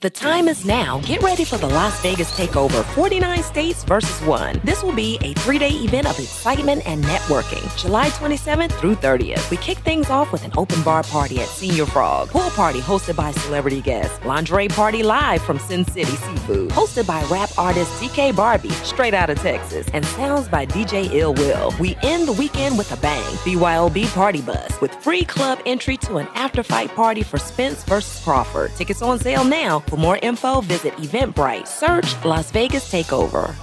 The time is now. Get ready for the Las Vegas Takeover 49 States versus 1. This will be a three day event of excitement and networking, July 27th through 30th. We kick things off with an open bar party at Señor Frog, pool party hosted by celebrity guests, lingerie party live from Sin City Seafood, hosted by rap artist DK Barbie, straight out of Texas, and sounds by DJ Ill Will. We end the weekend with a bang. BYOB Party Bus with free club entry to an after fight party for Spence versus Crawford. Tickets on sale now. For more info, visit Eventbrite. Search Las Vegas Takeover.